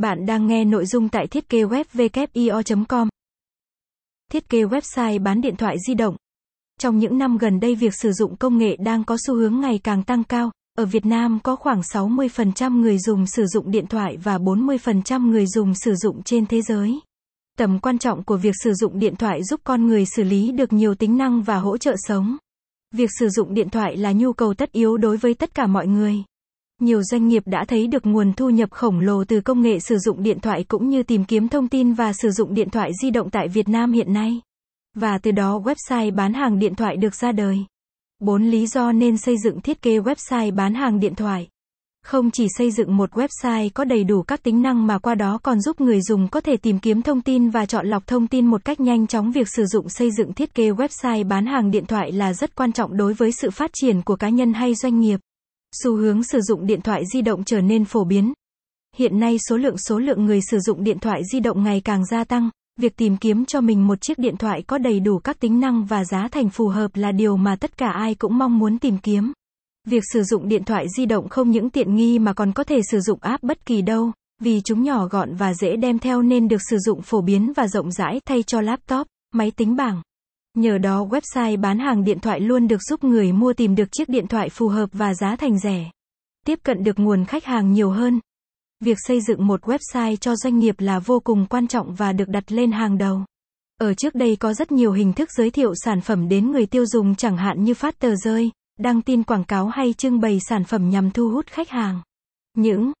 Bạn đang nghe nội dung tại thiết kế web com Thiết kế website bán điện thoại di động. Trong những năm gần đây, việc sử dụng công nghệ đang có xu hướng ngày càng tăng cao. Ở Việt Nam, có khoảng 60% người dùng sử dụng điện thoại và 40% người dùng sử dụng trên thế giới. Tầm quan trọng của việc sử dụng điện thoại giúp con người xử lý được nhiều tính năng và hỗ trợ sống. Việc sử dụng điện thoại là nhu cầu tất yếu đối với tất cả mọi người. Nhiều doanh nghiệp đã thấy được nguồn thu nhập khổng lồ từ công nghệ sử dụng điện thoại cũng như tìm kiếm thông tin và sử dụng điện thoại di động tại Việt Nam hiện nay. Và từ đó website bán hàng điện thoại được ra đời. 4 lý do nên xây dựng thiết kế website bán hàng điện thoại. Không chỉ xây dựng một website có đầy đủ các tính năng mà qua đó còn giúp người dùng có thể tìm kiếm thông tin và chọn lọc thông tin một cách nhanh chóng. Việc sử dụng xây dựng thiết kế website bán hàng điện thoại là rất quan trọng đối với sự phát triển của cá nhân hay doanh nghiệp. Xu hướng sử dụng điện thoại di động trở nên phổ biến. Hiện nay số lượng số lượng người sử dụng điện thoại di động ngày càng gia tăng, việc tìm kiếm cho mình một chiếc điện thoại có đầy đủ các tính năng và giá thành phù hợp là điều mà tất cả ai cũng mong muốn tìm kiếm. Việc sử dụng điện thoại di động không những tiện nghi mà còn có thể sử dụng app bất kỳ đâu, vì chúng nhỏ gọn và dễ đem theo nên được sử dụng phổ biến và rộng rãi thay cho laptop, máy tính bảng. Nhờ đó website bán hàng điện thoại luôn được giúp người mua tìm được chiếc điện thoại phù hợp và giá thành rẻ. Tiếp cận được nguồn khách hàng nhiều hơn. Việc xây dựng một website cho doanh nghiệp là vô cùng quan trọng và được đặt lên hàng đầu. Ở trước đây có rất nhiều hình thức giới thiệu sản phẩm đến người tiêu dùng chẳng hạn như phát tờ rơi, đăng tin quảng cáo hay trưng bày sản phẩm nhằm thu hút khách hàng. Những